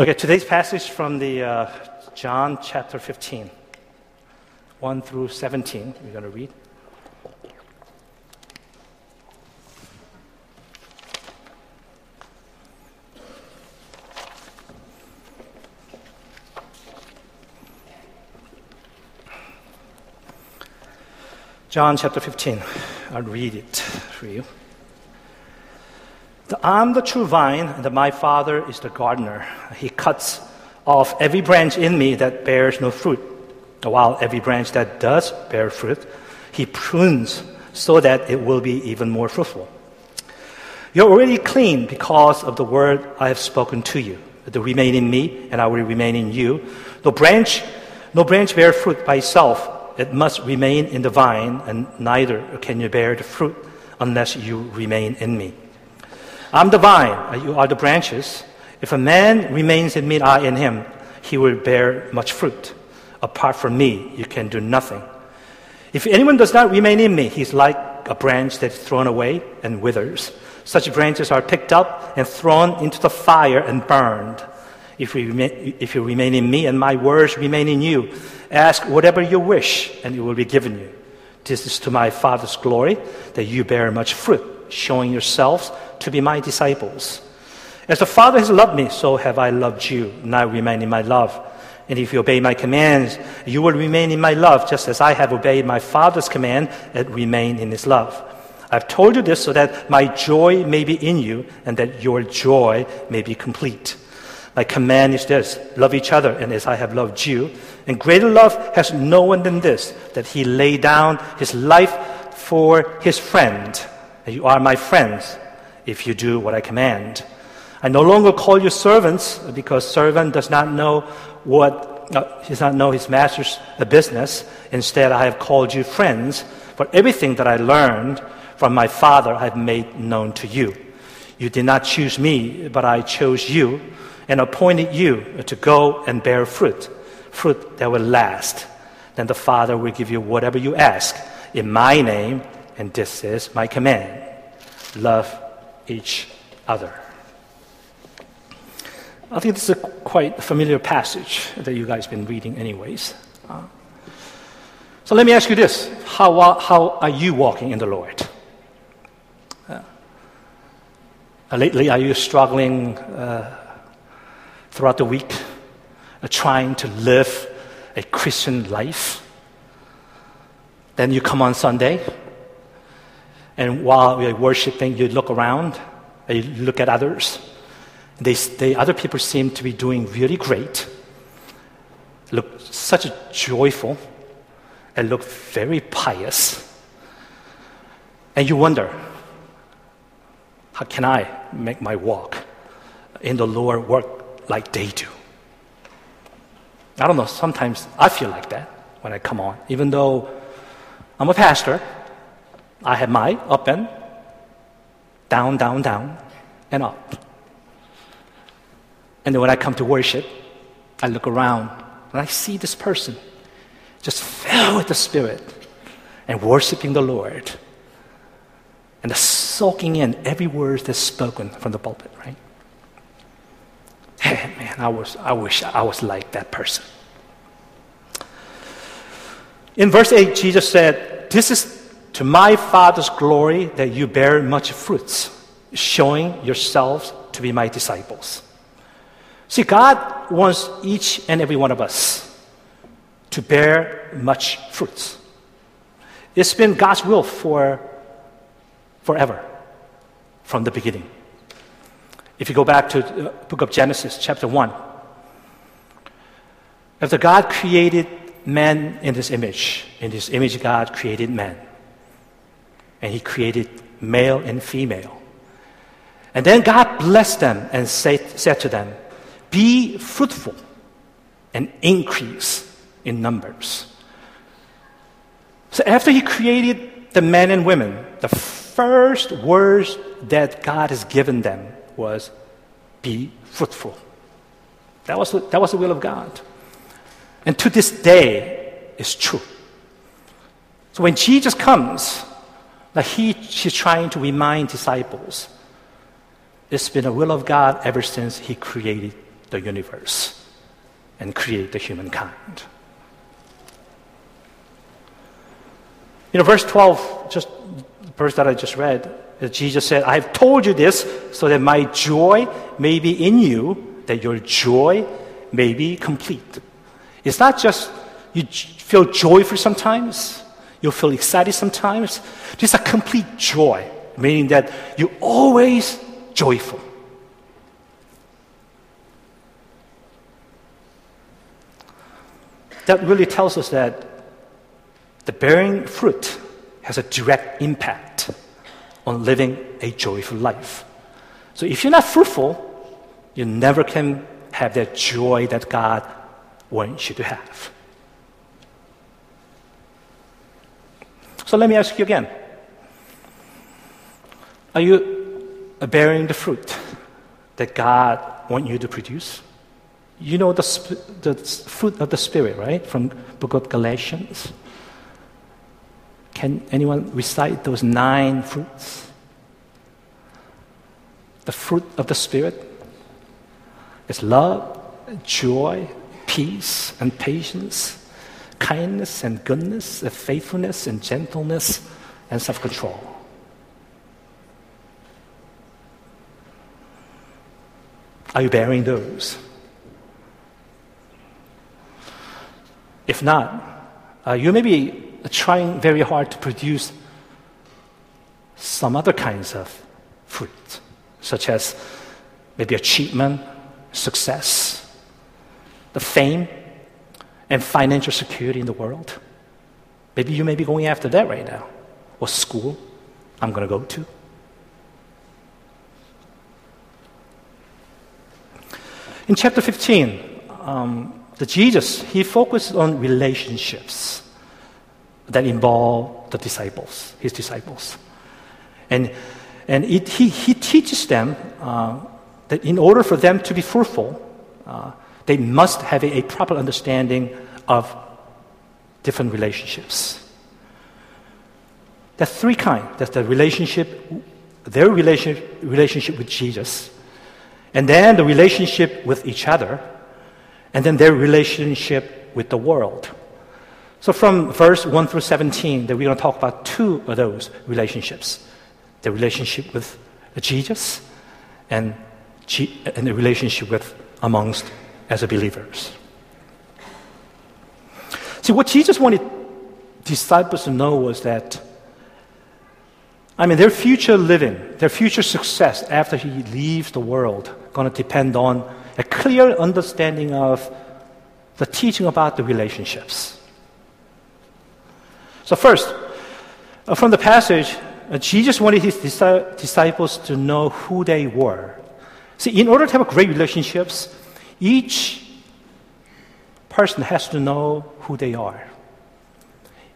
Okay, today's passage from the uh, John chapter 15, 1 through 17, we're going to read. John chapter 15. I'll read it for you. I'm the true vine, and my Father is the gardener. He cuts off every branch in me that bears no fruit, while every branch that does bear fruit, He prunes so that it will be even more fruitful. You're already clean because of the word I have spoken to you. To remain in me, and I will remain in you. No branch, no branch bear fruit by itself. It must remain in the vine, and neither can you bear the fruit unless you remain in me. I'm the vine, uh, you are the branches. If a man remains in me I in him, he will bear much fruit. Apart from me, you can do nothing. If anyone does not remain in me, he's like a branch that is thrown away and withers. Such branches are picked up and thrown into the fire and burned. If remain, if you remain in me and my words remain in you, ask whatever you wish and it will be given you. This is to my Father's glory that you bear much fruit, showing yourselves to be my disciples. As the Father has loved me, so have I loved you. Now remain in my love. And if you obey my commands, you will remain in my love, just as I have obeyed my Father's command and remain in his love. I've told you this so that my joy may be in you and that your joy may be complete. My command is this love each other, and as I have loved you. And greater love has no one than this, that he lay down his life for his friend. And you are my friends if you do what I command. I no longer call you servants because servant does not know what uh, does not know his master's business. Instead, I have called you friends. For everything that I learned from my Father, I have made known to you. You did not choose me, but I chose you and appointed you to go and bear fruit, fruit that will last. Then the Father will give you whatever you ask in my name, and this is my command. Love each other. I think this is a quite familiar passage that you guys have been reading, anyways. So let me ask you this How, uh, how are you walking in the Lord? Uh, lately, are you struggling uh, throughout the week, uh, trying to live a Christian life? Then you come on Sunday, and while we're worshiping, you look around, you look at others. They, they, other people seem to be doing really great, look such a joyful, and look very pious. And you wonder, how can I make my walk in the Lord work like they do? I don't know, sometimes I feel like that when I come on, even though I'm a pastor I have my up and down, down, down, and up. And then when I come to worship, I look around and I see this person just filled with the Spirit and worshiping the Lord and soaking in every word that's spoken from the pulpit, right? Hey, man, I, was, I wish I was like that person. In verse 8, Jesus said, This is to my Father's glory that you bear much fruits, showing yourselves to be my disciples. See, God wants each and every one of us to bear much fruits. It's been God's will for forever, from the beginning. If you go back to the book of Genesis, chapter 1, after God created man in his image, in his image, God created man and he created male and female. And then God blessed them and said, said to them, Be fruitful and increase in numbers. So after he created the men and women, the first words that God has given them was, Be fruitful. That was, that was the will of God. And to this day, it's true. So when Jesus comes, that he, he's trying to remind disciples it's been the will of God ever since he created the universe and created the humankind. You know, verse 12, just the verse that I just read, Jesus said, I have told you this so that my joy may be in you, that your joy may be complete. It's not just you feel joyful sometimes, you'll feel excited sometimes. Just a complete joy, meaning that you're always joyful. That really tells us that the bearing fruit has a direct impact on living a joyful life. So if you're not fruitful, you never can have that joy that God wants you to have. So let me ask you again Are you bearing the fruit that God wants you to produce? You know the, the fruit of the Spirit, right? From book of Galatians. Can anyone recite those nine fruits? The fruit of the Spirit is love, joy, peace, and patience, kindness and goodness, faithfulness and gentleness, and self control. Are you bearing those? If not, uh, you may be trying very hard to produce some other kinds of fruit, such as maybe achievement, success, the fame, and financial security in the world. Maybe you may be going after that right now. What school I'm going to go to. In chapter 15, um, the Jesus, he focused on relationships that involve the disciples, his disciples. And, and it, he, he teaches them uh, that in order for them to be fruitful, uh, they must have a, a proper understanding of different relationships. There's three kinds. There's the relationship, their relationship, relationship with Jesus, and then the relationship with each other, and then their relationship with the world. So from verse 1 through 17, that we're going to talk about two of those relationships. The relationship with Jesus and, and the relationship with amongst as believers. See, what Jesus wanted disciples to know was that, I mean, their future living, their future success after he leaves the world, going to depend on a clear understanding of the teaching about the relationships. So, first, uh, from the passage, uh, Jesus wanted his disciples to know who they were. See, in order to have great relationships, each person has to know who they are.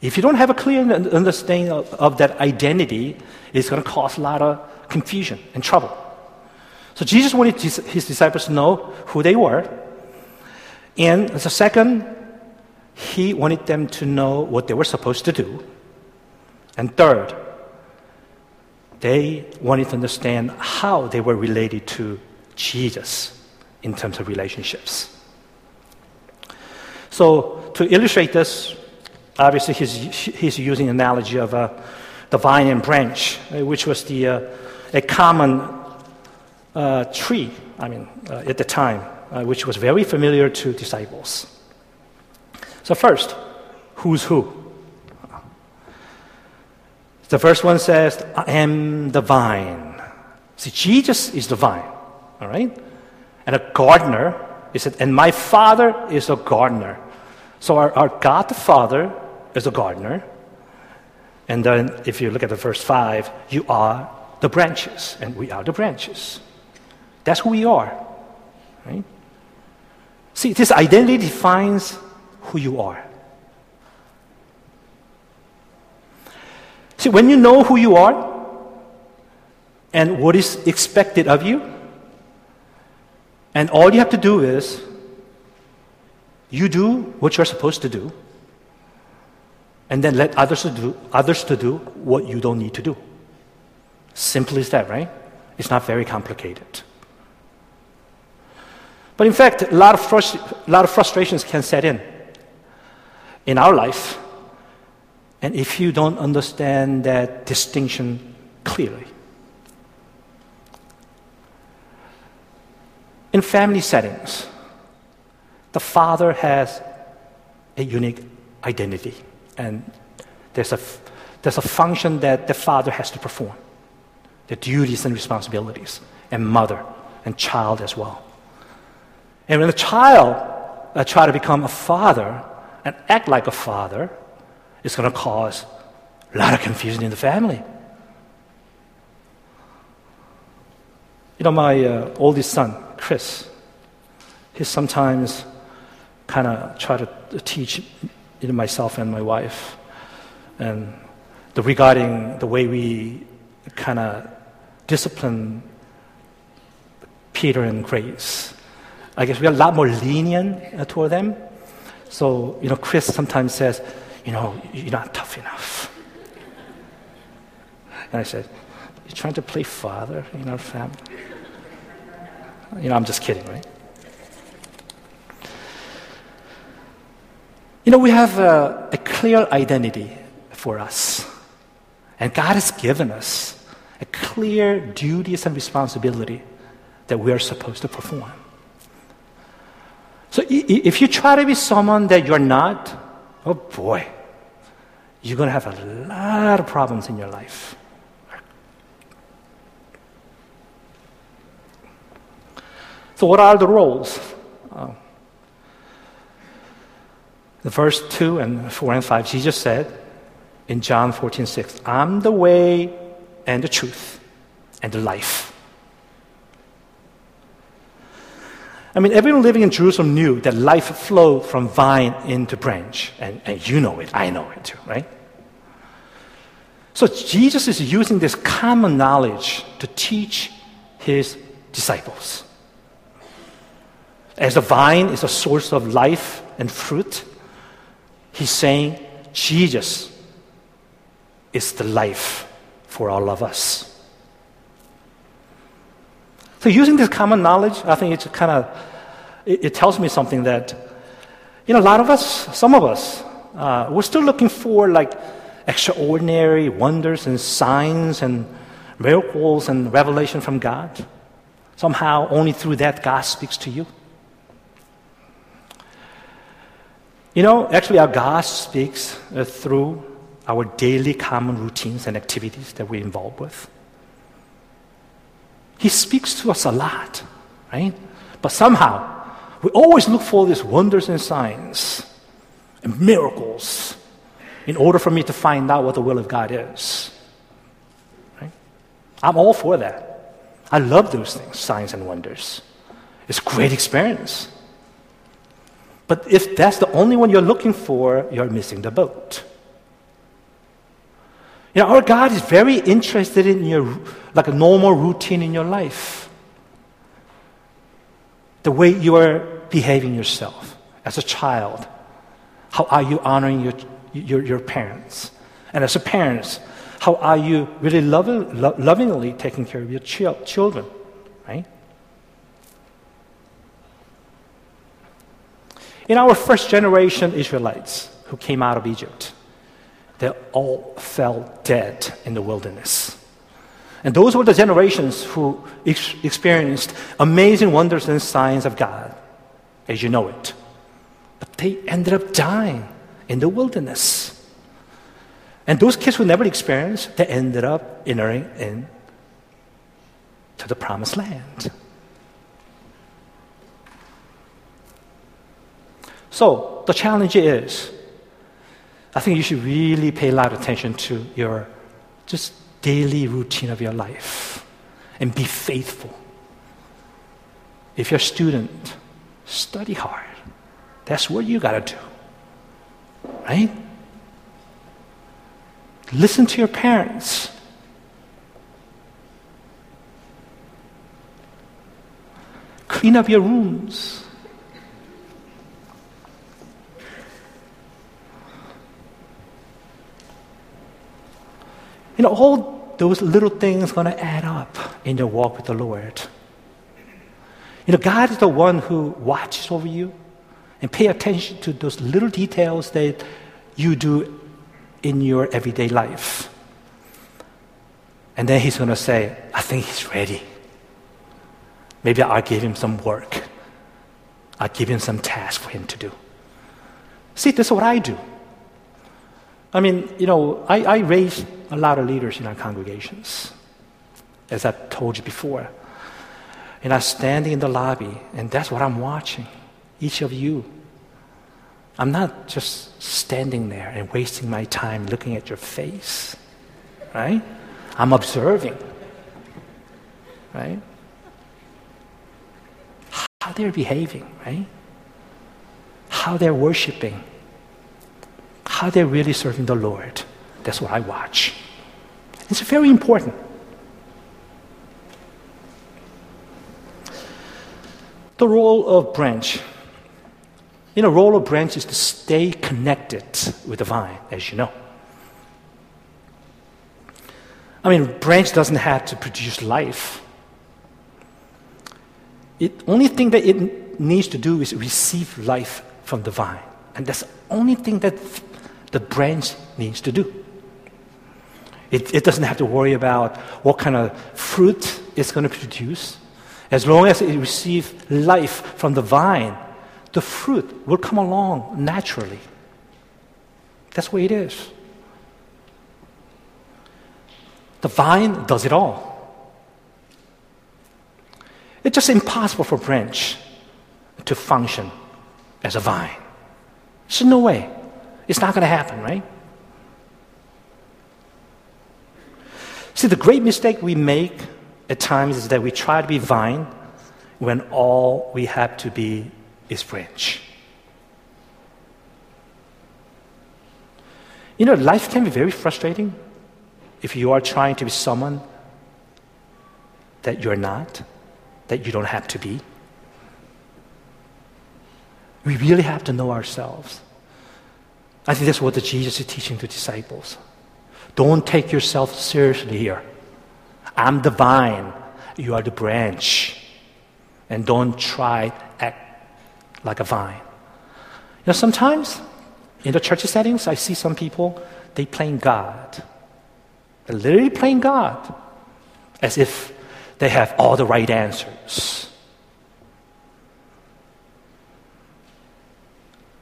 If you don't have a clear understanding of, of that identity, it's going to cause a lot of confusion and trouble. So Jesus wanted his disciples to know who they were. And the second, he wanted them to know what they were supposed to do. And third, they wanted to understand how they were related to Jesus in terms of relationships. So, to illustrate this, obviously he's, he's using an analogy of uh, the vine and branch, uh, which was the, uh, a common uh, tree, I mean, uh, at the time, uh, which was very familiar to disciples. So, first, who's who? The first one says, I am the vine. See, Jesus is the vine, all right? And a gardener, he said, and my father is a gardener. So our, our God the Father is a gardener. And then if you look at the verse 5, you are the branches, and we are the branches. That's who we are. Right? See, this identity defines who you are. See, when you know who you are and what is expected of you, and all you have to do is you do what you're supposed to do, and then let others to do others to do what you don't need to do. Simple as that, right? It's not very complicated. But in fact, a lot of, frust- a lot of frustrations can set in in our life. And if you don't understand that distinction clearly, in family settings, the father has a unique identity, and there's a, there's a function that the father has to perform the duties and responsibilities, and mother and child as well. And when a child uh, try to become a father and act like a father, it's going to cause a lot of confusion in the family. You know, my uh, oldest son, Chris, he sometimes kind of try to teach you know, myself and my wife, and the, regarding the way we kind of discipline Peter and Grace. I guess we are a lot more lenient uh, toward them. So, you know, Chris sometimes says, you know, you're not tough enough. And I said, you're trying to play father in our family? You know, I'm just kidding, right? You know, we have a, a clear identity for us. And God has given us a clear duties and responsibility that we are supposed to perform. So if you try to be someone that you're not, oh boy, you're going to have a lot of problems in your life. So, what are the roles? Uh, the verse 2 and 4 and 5, Jesus said in John 14, 6, I'm the way and the truth and the life. I mean, everyone living in Jerusalem knew that life flowed from vine into branch. And, and you know it, I know it too, right? So Jesus is using this common knowledge to teach his disciples. As the vine is a source of life and fruit, he's saying Jesus is the life for all of us. So using this common knowledge, I think it's kind of, it, it, tells me something that, you know, a lot of us, some of us, uh, we're still looking for like extraordinary wonders and signs and miracles and revelation from God. Somehow, only through that, God speaks to you. You know, actually, our God speaks uh, through our daily common routines and activities that we're involved with. He speaks to us a lot, right? But somehow, we always look for these wonders and signs and miracles in order for me to find out what the will of God is. Right? I'm all for that. I love those things, signs and wonders. It's great experience. But if that's the only one you're looking for, you're missing the boat. You know, our God is very interested in your, like a normal routine in your life. The way you are behaving yourself as a child. How are you honoring your, your, your parents? And as a parents, how are you really loving, lo- lovingly taking care of your ch- children? Right? In our first generation Israelites who came out of Egypt, they all fell dead in the wilderness. And those were the generations who ex- experienced amazing wonders and signs of God, as you know it. But they ended up dying in the wilderness. And those kids who never experienced, they ended up entering in to the promised land. So the challenge is I think you should really pay a lot of attention to your just daily routine of your life and be faithful. If you're a student, study hard. That's what you got to do. Right? Listen to your parents. Clean up your rooms. You know, all those little things going to add up in your walk with the Lord. You know, God is the one who watches over you and pay attention to those little details that you do in your everyday life. And then he's going to say, I think he's ready. Maybe I'll give him some work. I'll give him some task for him to do. See, this is what I do. I mean, you know, I, I raise a lot of leaders in our congregations, as I've told you before. And I'm standing in the lobby, and that's what I'm watching. Each of you. I'm not just standing there and wasting my time looking at your face, right? I'm observing, right? How they're behaving, right? How they're worshiping, how they're really serving the Lord. That's what I watch. It's very important. The role of branch. You know, role of branch is to stay connected with the vine, as you know. I mean, branch doesn't have to produce life. The only thing that it needs to do is receive life from the vine. And that's the only thing that the branch needs to do. It, it doesn't have to worry about what kind of fruit it's going to produce. As long as it receives life from the vine, the fruit will come along naturally. That's the way it is. The vine does it all. It's just impossible for a branch to function as a vine. There's no way. It's not going to happen, right? See, the great mistake we make at times is that we try to be vine when all we have to be is branch. You know, life can be very frustrating if you are trying to be someone that you're not, that you don't have to be. We really have to know ourselves. I think that's what Jesus is teaching the disciples. Don't take yourself seriously here. I'm the vine, you are the branch. And don't try act like a vine. You know, sometimes in the church settings, I see some people, they playing God. They're literally playing God as if they have all the right answers.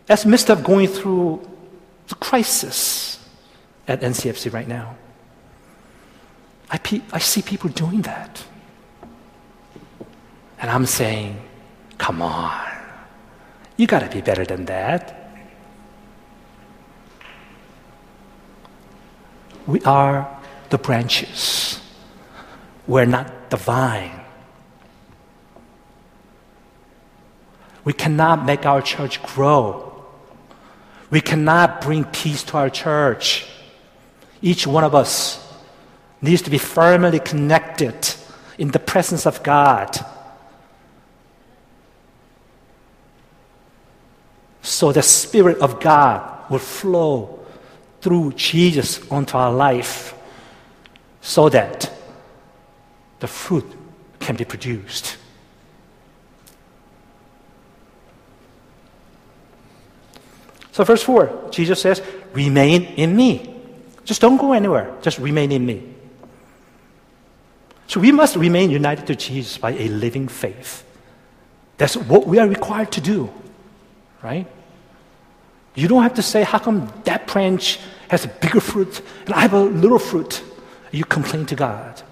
As midst of going through the crisis at NCFC right now, I, pe- I see people doing that. And I'm saying, come on, you got to be better than that. We are the branches. We're not the vine. We cannot make our church grow. We cannot bring peace to our church. Each one of us needs to be firmly connected in the presence of God. So the Spirit of God will flow through Jesus onto our life so that the fruit can be produced. So, verse 4, Jesus says, Remain in me. Just don't go anywhere, just remain in me. So, we must remain united to Jesus by a living faith. That's what we are required to do, right? You don't have to say, How come that branch has a bigger fruit and I have a little fruit? You complain to God.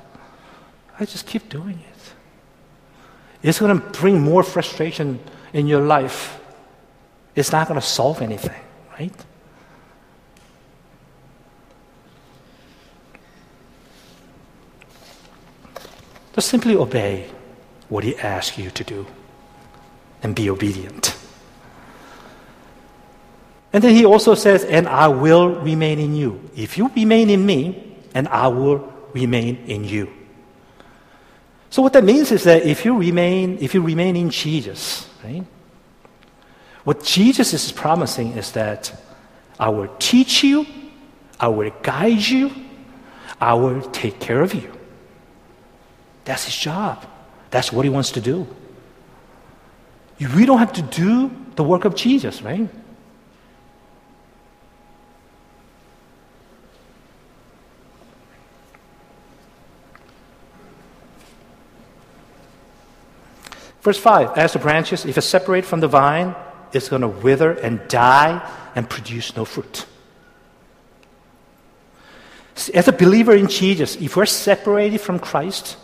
I just keep doing it. It's going to bring more frustration in your life. It's not going to solve anything, right? Just simply obey what He asks you to do and be obedient. And then He also says, And I will remain in you. If you remain in me, and I will remain in you. So what that means is that if you remain, if you remain in Jesus, right? What Jesus is promising is that I will teach you, I will guide you, I will take care of you. That's his job. That's what he wants to do. we don't have to do the work of Jesus, right? Verse 5 As the branches, if it's separate from the vine, it's going to wither and die and produce no fruit. As a believer in Jesus, if we're separated from Christ,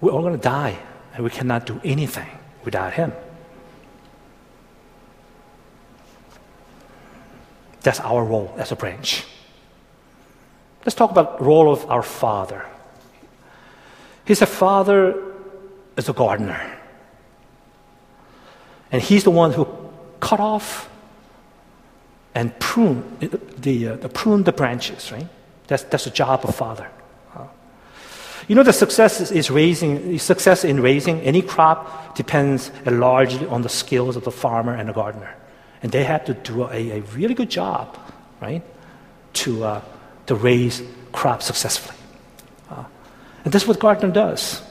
we're all going to die and we cannot do anything without Him. That's our role as a branch. Let's talk about role of our Father. He's a father as a gardener. And he's the one who cut off and prune the, uh, the prune the branches, right? That's, that's the job of father. You know, the success is raising, success in raising any crop depends largely on the skills of the farmer and the gardener. And they have to do a, a really good job, right, to, uh, to raise crops successfully. Uh, and that's what gardener does.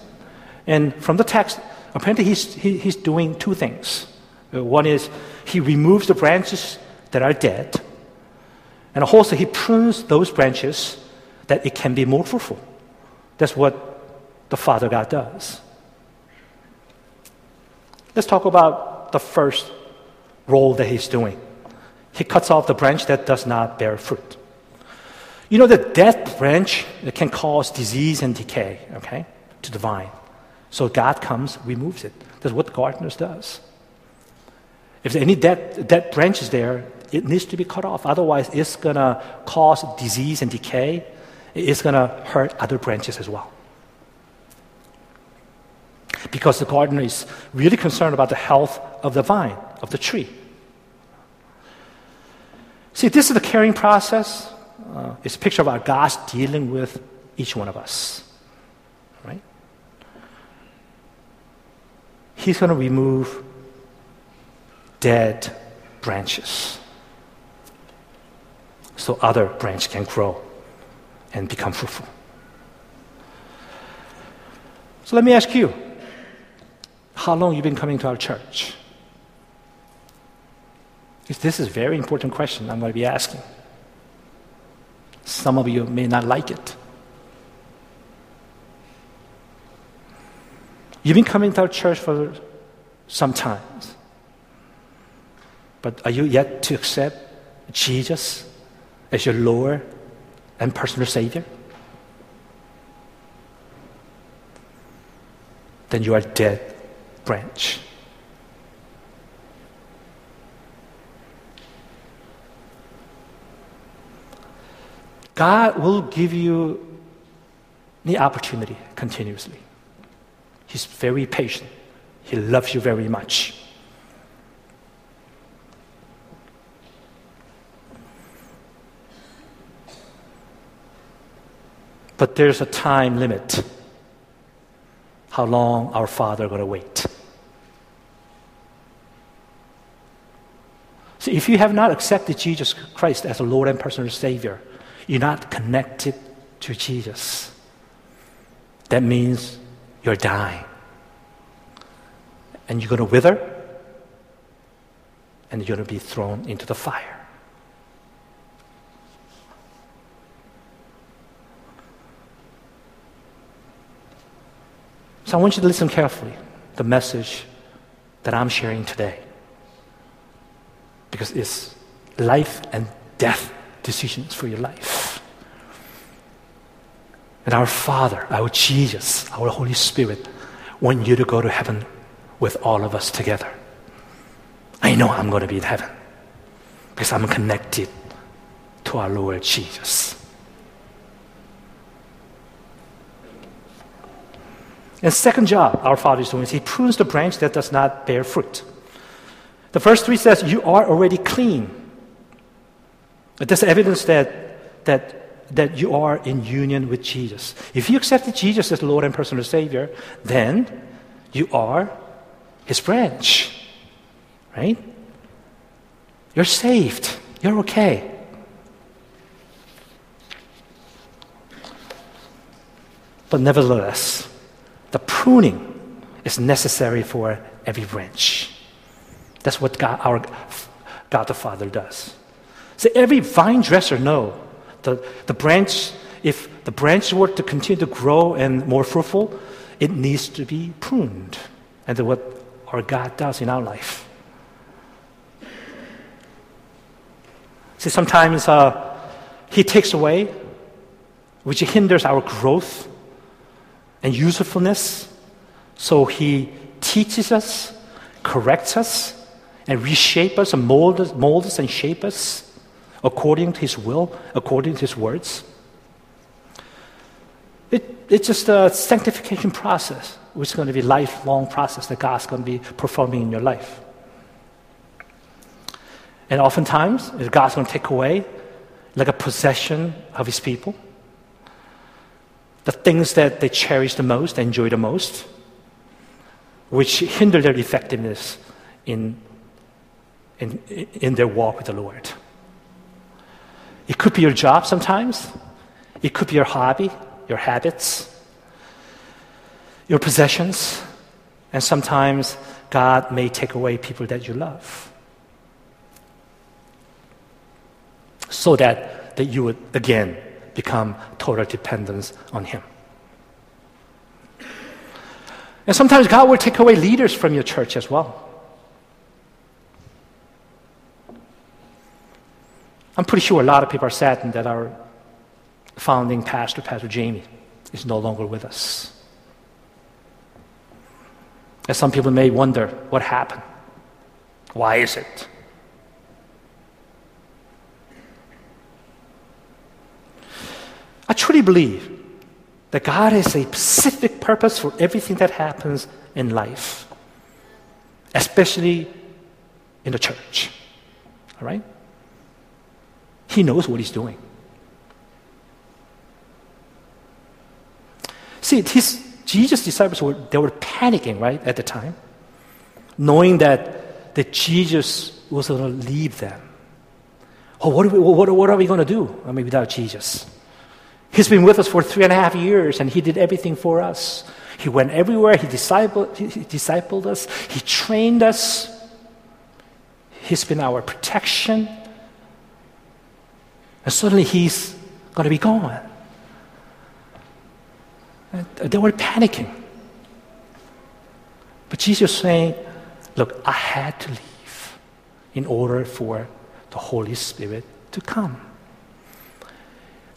And from the text, apparently he's, he, he's doing two things. Uh, one is he removes the branches that are dead, and also he prunes those branches that it can be more fruitful. That's what the Father God does. Let's talk about the first role that he's doing. He cuts off the branch that does not bear fruit. You know, the dead branch can cause disease and decay, okay, to the vine. So God comes, removes it. That's what the gardeners does. If any dead, dead branches there, it needs to be cut off. Otherwise, it's going to cause disease and decay. It's going to hurt other branches as well. Because the gardener is really concerned about the health of the vine, of the tree. See, this is the caring process. Uh, it's a picture of our God dealing with each one of us. Right? He's going to remove dead branches so other branch can grow and become fruitful. So let me ask you, how long you been coming to our church? This is a very important question I'm going to be asking. Some of you may not like it. You've been coming to our church for some time. But are you yet to accept Jesus as your Lord and personal Savior? Then you are dead branch. God will give you the opportunity continuously. He's very patient. He loves you very much. But there's a time limit. How long our Father going to wait? So if you have not accepted Jesus Christ as a Lord and personal Savior, you're not connected to Jesus. That means you're dying. And you're going to wither, and you're going to be thrown into the fire. So I want you to listen carefully the message that I'm sharing today. Because it's life and death decisions for your life. And our Father, our Jesus, our Holy Spirit want you to go to heaven with all of us together. I know I'm going to be in heaven because I'm connected to our Lord Jesus. And second job our Father is doing is He prunes the branch that does not bear fruit. The first three says, You are already clean. That's evidence that, that, that you are in union with Jesus. If you accepted Jesus as Lord and personal Savior, then you are His branch. Right? You're saved. You're okay. But nevertheless, the pruning is necessary for every branch. That's what God, our God the Father does. So every vine dresser know the, the branch, if the branch were to continue to grow and more fruitful, it needs to be pruned. And what our God does in our life. See, sometimes uh, He takes away, which hinders our growth and usefulness. So He teaches us, corrects us, and reshapes us and molds us, mold us and shapes us according to His will, according to His words. It, it's just a sanctification process, which is going to be a lifelong process that God's going to be performing in your life. And oftentimes, God's going to take away like a possession of His people, the things that they cherish the most, enjoy the most, which hinder their effectiveness in, in, in their walk with the Lord. It could be your job sometimes, it could be your hobby, your habits, your possessions, and sometimes God may take away people that you love. so that, that you would again become total dependence on Him. And sometimes God will take away leaders from your church as well. I'm pretty sure a lot of people are saddened that our founding pastor, Pastor Jamie, is no longer with us. And some people may wonder what happened. Why is it? I truly believe that God has a specific purpose for everything that happens in life, especially in the church. All right? He knows what he's doing. See, his, Jesus' disciples were, they were panicking, right, at the time, knowing that, that Jesus was going to leave them. Oh, what are we, what, what are we going to do? I mean, without Jesus? He's been with us for three and a half years, and He did everything for us. He went everywhere, He discipled, he discipled us, He trained us. He's been our protection. And suddenly He's going to be gone. And they were panicking. But Jesus was saying, Look, I had to leave in order for the Holy Spirit to come.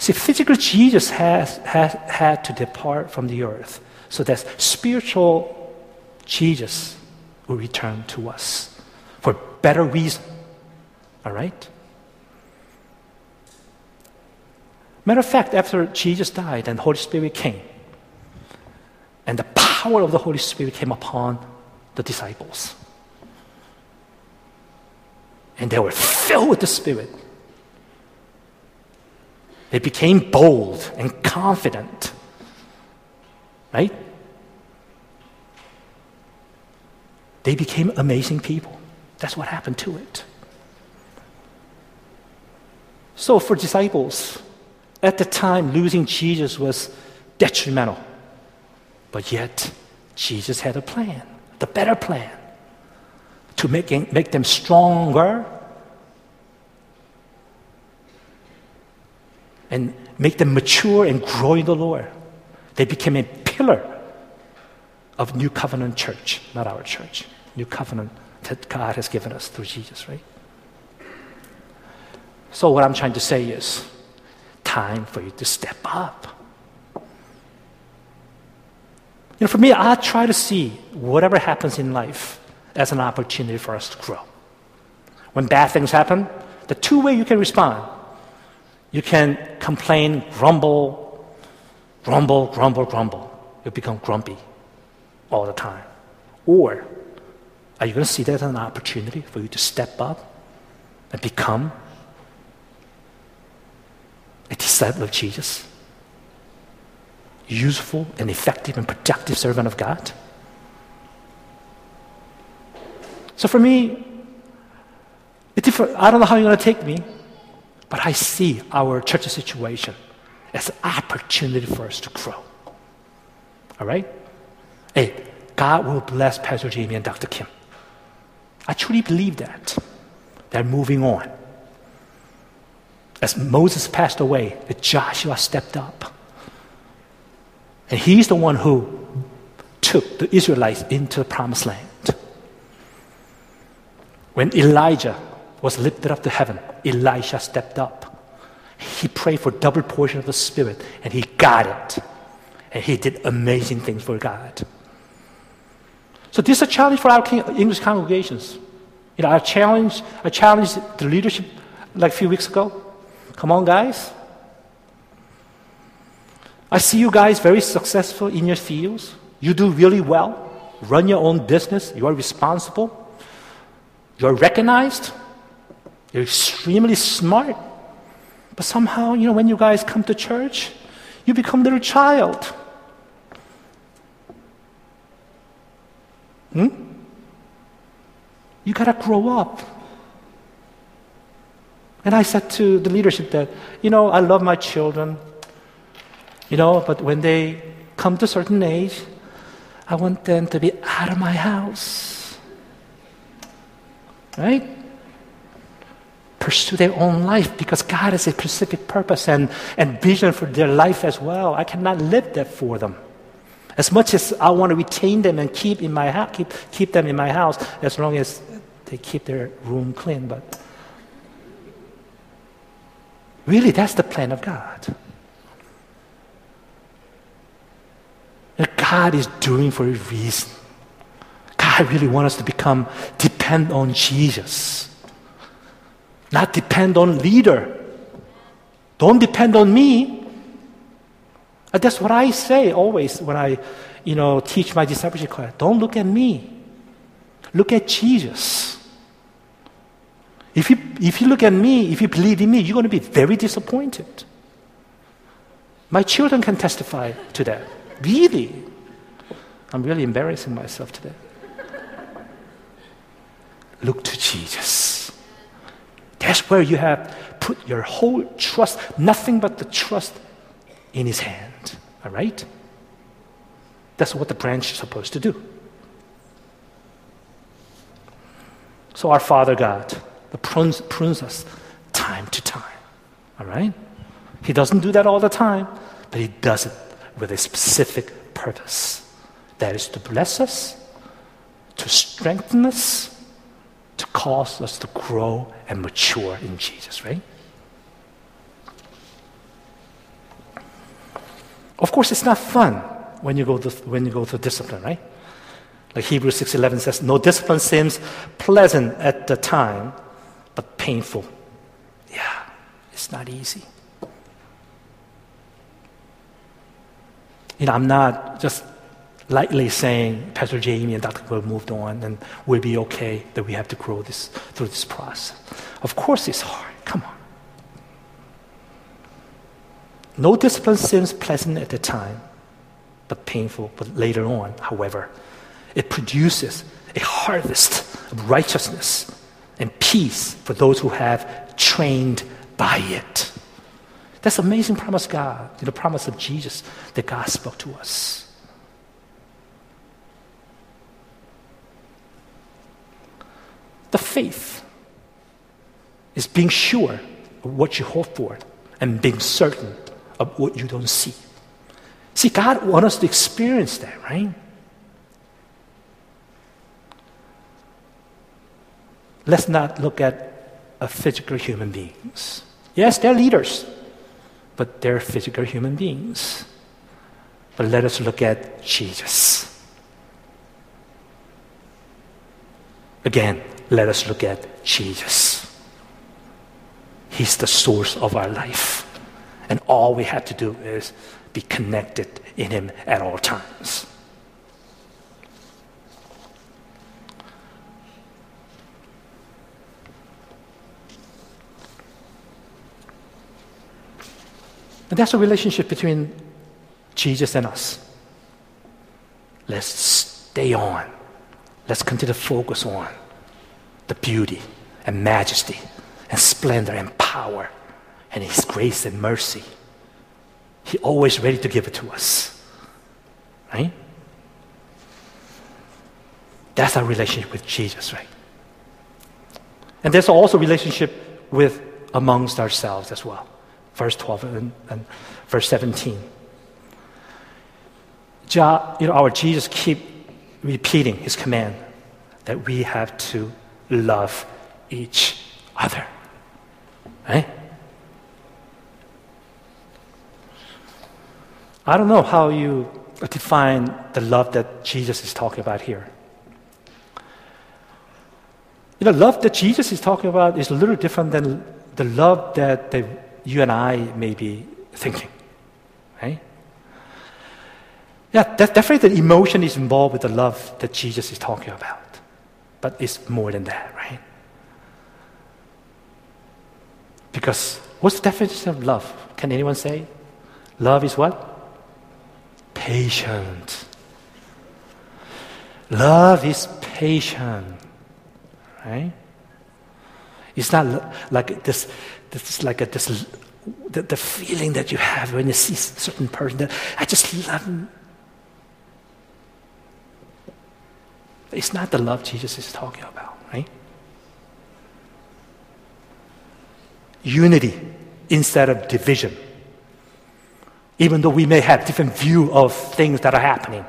See, physical Jesus has, has had to depart from the earth so that spiritual Jesus will return to us for better reason. All right? Matter of fact, after Jesus died and the Holy Spirit came, and the power of the Holy Spirit came upon the disciples. And they were filled with the Spirit. They became bold and confident. Right? They became amazing people. That's what happened to it. So, for disciples, at the time, losing Jesus was detrimental. But yet, Jesus had a plan, the better plan, to make, make them stronger and make them mature and grow in the Lord. They became a pillar of New Covenant Church, not our church. New Covenant that God has given us through Jesus, right? So, what I'm trying to say is time for you to step up. You know, for me, I try to see whatever happens in life as an opportunity for us to grow. When bad things happen, the two way you can respond you can complain, grumble, grumble, grumble, grumble. You become grumpy all the time. Or are you going to see that as an opportunity for you to step up and become a disciple of Jesus? Useful and effective and productive servant of God? So for me, I don't know how you're going to take me. But I see our church situation as an opportunity for us to grow. All right? Hey, God will bless Pastor Jamie and Dr. Kim. I truly believe that. They're moving on. As Moses passed away, Joshua stepped up. And he's the one who took the Israelites into the promised land. When Elijah was lifted up to heaven, Elisha stepped up. He prayed for double portion of the Spirit, and he got it. And he did amazing things for God. So this is a challenge for our English congregations. You know, I challenge, I challenged the leadership like a few weeks ago. Come on, guys. I see you guys very successful in your fields. You do really well. Run your own business. You are responsible. You are recognized. You're extremely smart. But somehow, you know, when you guys come to church, you become little child. Hmm? You gotta grow up. And I said to the leadership that, you know, I love my children, you know, but when they come to a certain age, I want them to be out of my house. Right? Pursue their own life because God has a specific purpose and, and vision for their life as well. I cannot live that for them. As much as I want to retain them and keep in my keep, keep them in my house, as long as they keep their room clean. But really, that's the plan of God. God is doing for a reason. God really wants us to become depend on Jesus, not depend on leader. Don't depend on me. Uh, that's what I say always when I, you know, teach my discipleship class. Don't look at me. Look at Jesus. If you, if you look at me, if you believe in me, you're going to be very disappointed. My children can testify to that. Really. I'm really embarrassing myself today. Look to Jesus. That's where you have put your whole trust, nothing but the trust in his hand. All right? That's what the branch is supposed to do. So our Father God prunes, prunes us time to time. All right? He doesn't do that all the time, but he does it with a specific purpose. That is to bless us, to strengthen us, to cause us to grow and mature in Jesus, right? Of course, it's not fun when you go to, when you go to discipline, right? Like Hebrews 6.11 says, no discipline seems pleasant at the time, but painful. Yeah, it's not easy. You know, I'm not just lightly saying Pastor Jamie and Dr. Will moved on and we'll be okay that we have to grow this through this process. Of course it's hard. Come on. No discipline seems pleasant at the time, but painful. But later on, however, it produces a harvest of righteousness and peace for those who have trained by it. That's amazing promise God, the promise of Jesus that God spoke to us. The faith is being sure of what you hope for and being certain of what you don't see. See, God wants us to experience that, right? Let's not look at a physical human beings. Yes, they're leaders, but they're physical human beings. But let us look at Jesus. Again, let us look at Jesus. He's the source of our life. And all we have to do is be connected in Him at all times. And that's the relationship between Jesus and us. Let's stay on. Let's continue to focus on the beauty and majesty and splendor and power and His grace and mercy. He always ready to give it to us. Right? That's our relationship with Jesus, right? And there's also relationship with amongst ourselves as well. Verse 12 and, and verse 17. you know, our Jesus keep repeating his command that we have to love each other. Right? I don't know how you define the love that Jesus is talking about here. You know, love that Jesus is talking about is a little different than the love that the, you and I may be thinking. Right? Yeah, that, definitely the emotion is involved with the love that Jesus is talking about. But it's more than that, right? Because what's the definition of love? Can anyone say? Love is what? Patient. Love is patient. Right? It's not like this, this is like a, this, the, the feeling that you have when you see certain person that I just love him. It's not the love Jesus is talking about, right? Unity instead of division. Even though we may have different view of things that are happening.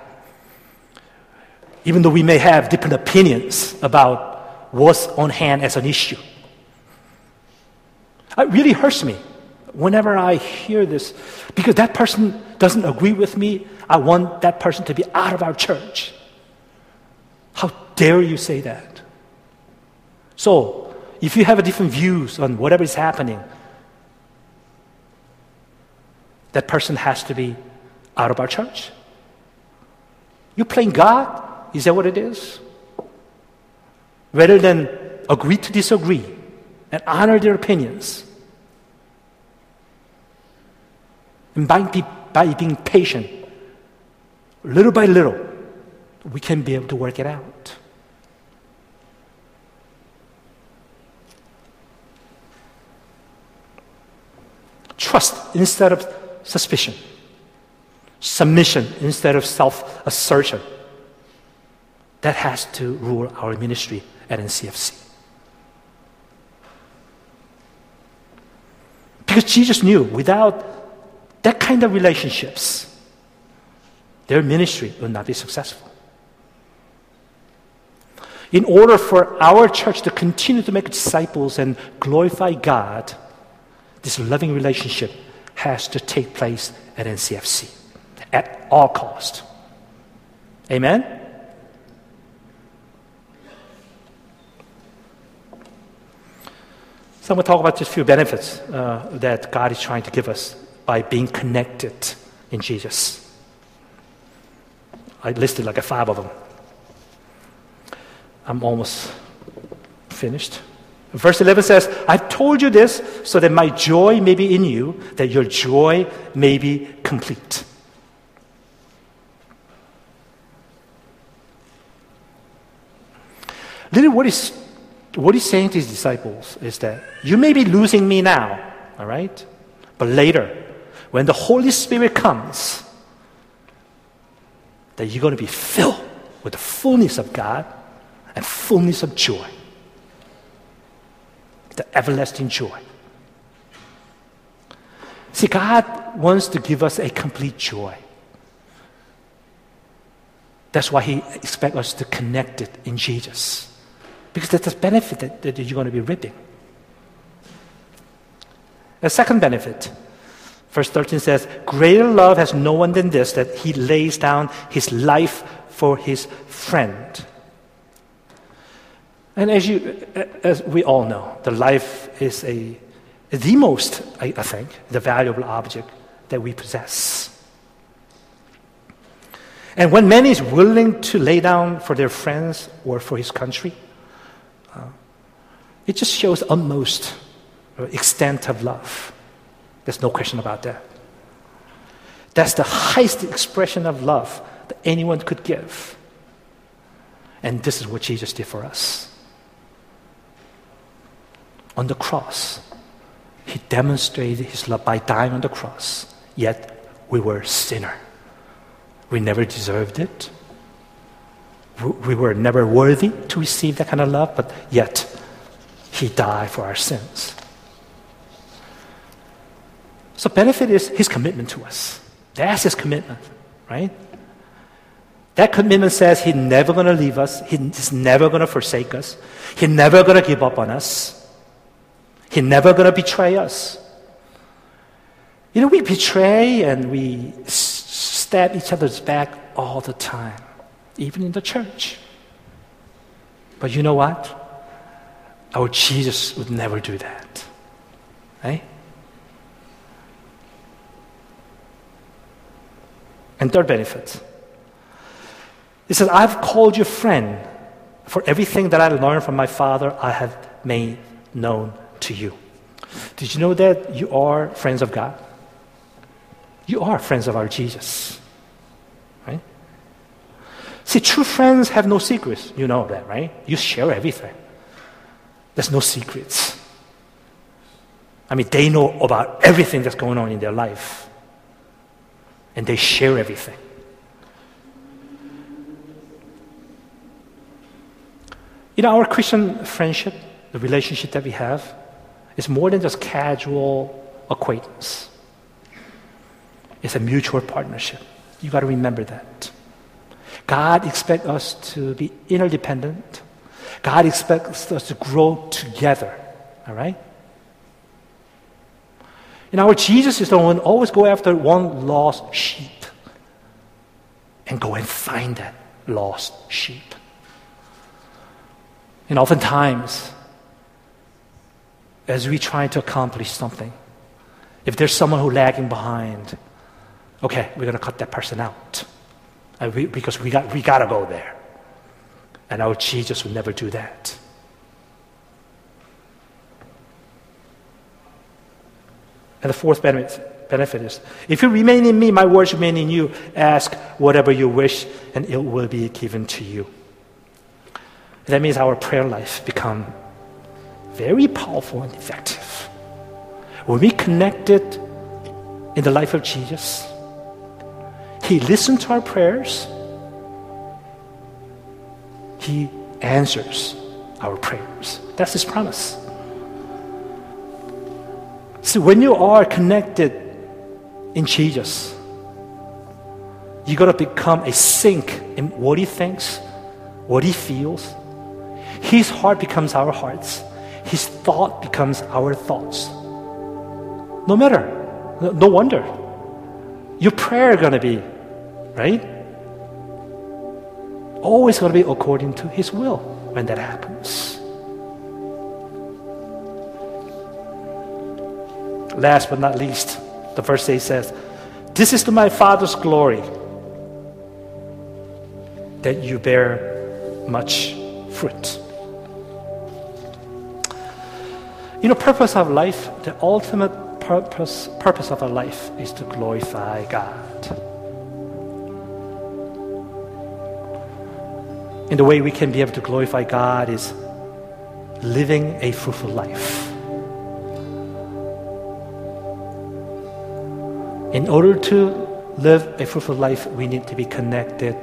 Even though we may have different opinions about what's on hand as an issue. It really hurts me whenever I hear this because that person doesn't agree with me. I want that person to be out of our church. Dare you say that? So, if you have a different views on whatever is happening, that person has to be out of our church. You're playing God? Is that what it is? Rather than agree to disagree and honor their opinions. And by, by being patient, little by little, we can be able to work it out. Trust instead of suspicion. Submission instead of self assertion. That has to rule our ministry at NCFC. Because Jesus knew without that kind of relationships, their ministry will not be successful. In order for our church to continue to make disciples and glorify God, this loving relationship has to take place at NCFC at all cost. Amen? So I'm going to talk about just a few benefits uh, that God is trying to give us by being connected in Jesus. I listed like a five of them. I'm almost finished. Verse 11 says, I've told you this so that my joy may be in you, that your joy may be complete. Literally, what, is, what he's saying to his disciples is that you may be losing me now, all right? But later, when the Holy Spirit comes, that you're going to be filled with the fullness of God and fullness of joy the everlasting joy. See, God wants to give us a complete joy. That's why He expects us to connect it in Jesus. Because that's the benefit that, that you're going to be reaping. The second benefit, verse 13 says, Greater love has no one than this, that he lays down his life for his friend. And as, you, as we all know, the life is a, the most, I, I think, the valuable object that we possess. And when man is willing to lay down for their friends or for his country, uh, it just shows utmost extent of love. There's no question about that. That's the highest expression of love that anyone could give. And this is what Jesus did for us on the cross. He demonstrated his love by dying on the cross. Yet we were sinner. We never deserved it. we were never worthy to receive that kind of love, but yet he died for our sins. So benefit is his commitment to us. That's his commitment, right? That commitment says he's never going to leave us. He's never going to forsake us. He's never going to give up on us. He's never going to betray us. You know, we betray and we stab each other's back all the time, even in the church. But you know what? Our Jesus would never do that. Right? And third benefit. He says, I've called you friend, for everything that I learned from my Father, I have made known to you. Did you know that you are friends of God? You are friends of our Jesus. Right? See, true friends have no secrets. You know that, right? You share everything. There's no secrets. I mean, they know about everything that's going on in their life. And they share everything. Know, our Christian friendship, the relationship that we have, is more than just casual acquaintance. It's a mutual partnership. You got to remember that. God expects us to be interdependent. God expects us to grow together. All right? And our Jesus is the one always go after one lost sheep and go and find that lost sheep. And oftentimes, as we try to accomplish something, if there's someone who's lagging behind, okay, we're going to cut that person out we, because we got, we got to go there. And our Jesus would never do that. And the fourth benefit, benefit is if you remain in me, my words remain in you. Ask whatever you wish, and it will be given to you. That means our prayer life become very powerful and effective. When we connected in the life of Jesus, He listened to our prayers. He answers our prayers. That's His promise. So when you are connected in Jesus, you got to become a sink in what He thinks, what He feels, his heart becomes our hearts. His thought becomes our thoughts. No matter, no wonder. Your prayer going to be, right? Always going to be according to His will when that happens. Last but not least, the verse 8 says, This is to my Father's glory that you bear much fruit. You know, purpose of life, the ultimate purpose, purpose of our life is to glorify God. And the way we can be able to glorify God is living a fruitful life. In order to live a fruitful life, we need to be connected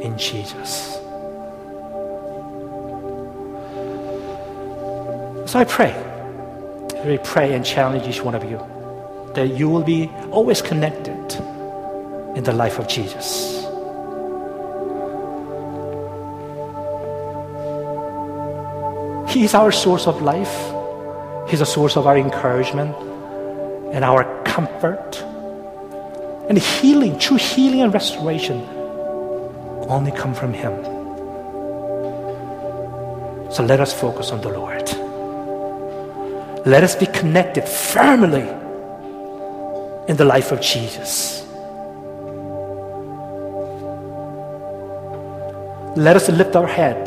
in Jesus. So I pray we pray and challenge each one of you that you will be always connected in the life of Jesus. He is our source of life. He's a source of our encouragement and our comfort. And healing, true healing and restoration only come from Him. So let us focus on the Lord. Let us be connected firmly in the life of Jesus. Let us lift our head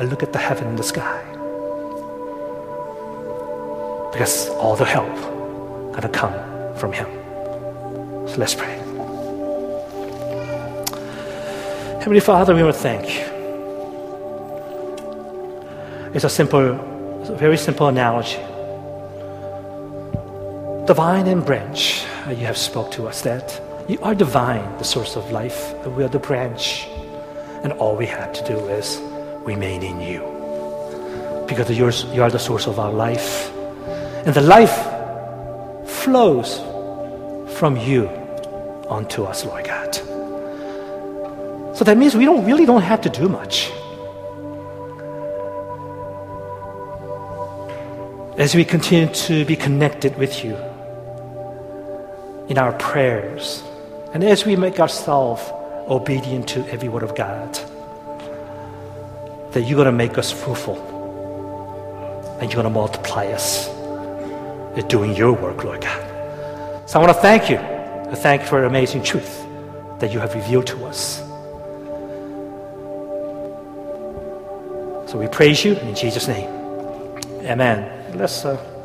and look at the heaven and the sky. Because all the help gonna come from Him. So let's pray. Heavenly Father, we want to thank you. It's a simple, very simple analogy. The vine and branch, uh, you have spoke to us that You are divine, the source of life, we are the branch. And all we have to do is remain in you. Because you're, you are the source of our life. And the life flows from you onto us, Lord God. So that means we don't really don't have to do much. As we continue to be connected with you in our prayers, and as we make ourselves obedient to every word of God, that you're going to make us fruitful and you're going to multiply us in doing your work, Lord God. So I want to thank you. I thank you for the amazing truth that you have revealed to us. So we praise you in Jesus' name. Amen. Let's. Uh